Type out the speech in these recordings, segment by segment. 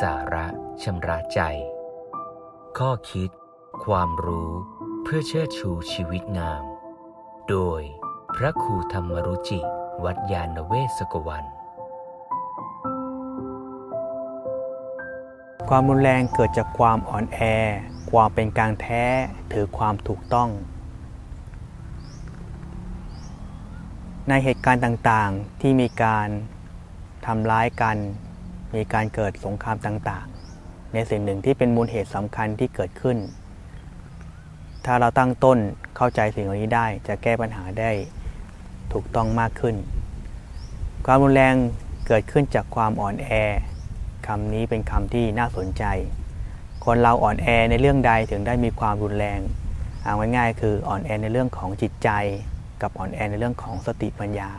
สาระชำระใจ ข้อคิด ความรู้เพื่อเชิดชูชีวิตงาม โดยพระครูธรรมรุจิ วัดยาณเวศกวัน ความรุนแรงเกิดจากความอ่อนแอ ความเป็นกลางแท้ถือความถูกต้อง ในเหตุการณ์ต่างๆที่มีการทำร้ายกัน มีการเกิดสงครามต่างๆ ในสิ่งหนึ่งที่เป็นมูลเหตุสำคัญที่เกิดขึ้น ถ้าเราตั้งต้นเข้าใจสิ่งเหล่านี้ได้จะแก้ปัญหาได้ถูกต้องมากขึ้น ความรุนแรงเกิดขึ้นจากความอ่อนแอคำนี้เป็นคำที่น่าสนใจ คนเราอ่อนแอในเรื่องใดถึงได้มีความรุนแรงเอาง่ายๆคืออ่อนแอในเรื่องของจิตใจ กับอ่อนแอในเรื่องของสติปัญญา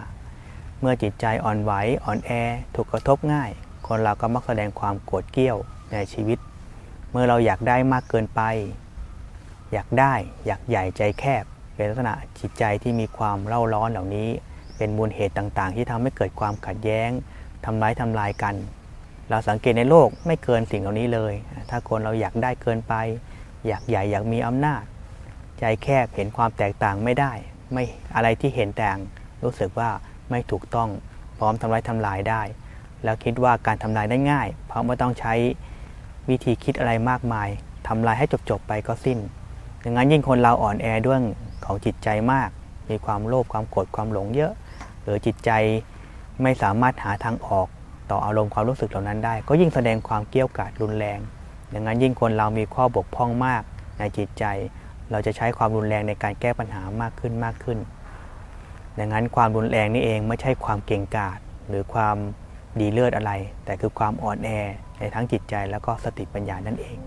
เมื่อจิตใจอ่อนไหวอ่อนแอถูกกระทบง่าย คนเราก็มักแสดงความโกรธเกรี้ยวในชีวิต เมื่อเราอยากได้มากเกินไป อยากได้อยากใหญ่ใจแคบ เป็นลักษณะจิตใจที่มีความเล่าร้อนเหล่านี้ เป็นมูลเหตุต่างๆ ที่ทำให้เกิดความขัดแย้งทำร้ายทำลายกัน เราสังเกตในโลกไม่เกินสิ่งเหล่านี้เลย ถ้าคนเราอยากได้เกินไป อยากใหญ่อยากมีอำนาจ ใจแคบเห็นความแตกต่างไม่ได้ ไม่อะไรที่เห็นแต่งรู้สึกว่าไม่ถูกต้องพร้อมทำร้ายทำลายได้ แล้วคิดว่าการทำลายได้ง่าย เพราะไม่ต้องใช้วิธีคิดอะไรมากมายทำลายให้จบๆไปก็สิ้นดังนั้นยิ่งคนเราอ่อนแอด้วยของจิตใจมาก มีความโลภความโกรธความหลงเยอะ หรือจิตใจไม่สามารถหาทางออกต่ออารมณ์ความรู้สึกเหล่านั้นได้ ก็ยิ่งแสดงความเกี้ยวกาดรุนแรงดังนั้นยิ่งคนเรามีข้อบกพร่องมากในจิตใจ เราจะใช้ความรุนแรงในการแก้ปัญหามากขึ้นมากขึ้นดังนั้นความรุนแรงนี่เองไม่ใช่ความเก่งกาจหรือความ ดีเลิศอะไร แต่คือความอ่อนแอในทั้งจิตใจแล้วก็สติปัญญานั่นเอง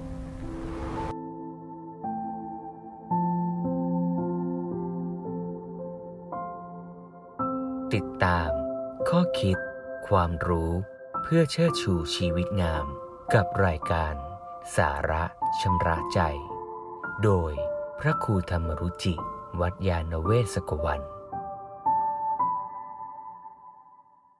ติดตาม ข้อคิด ความรู้ เพื่อเชิดชูชีวิตงาม กับรายการ สาระชำระใจ โดยพระครูธรรมรุจิ วัดยาณเวศกวัน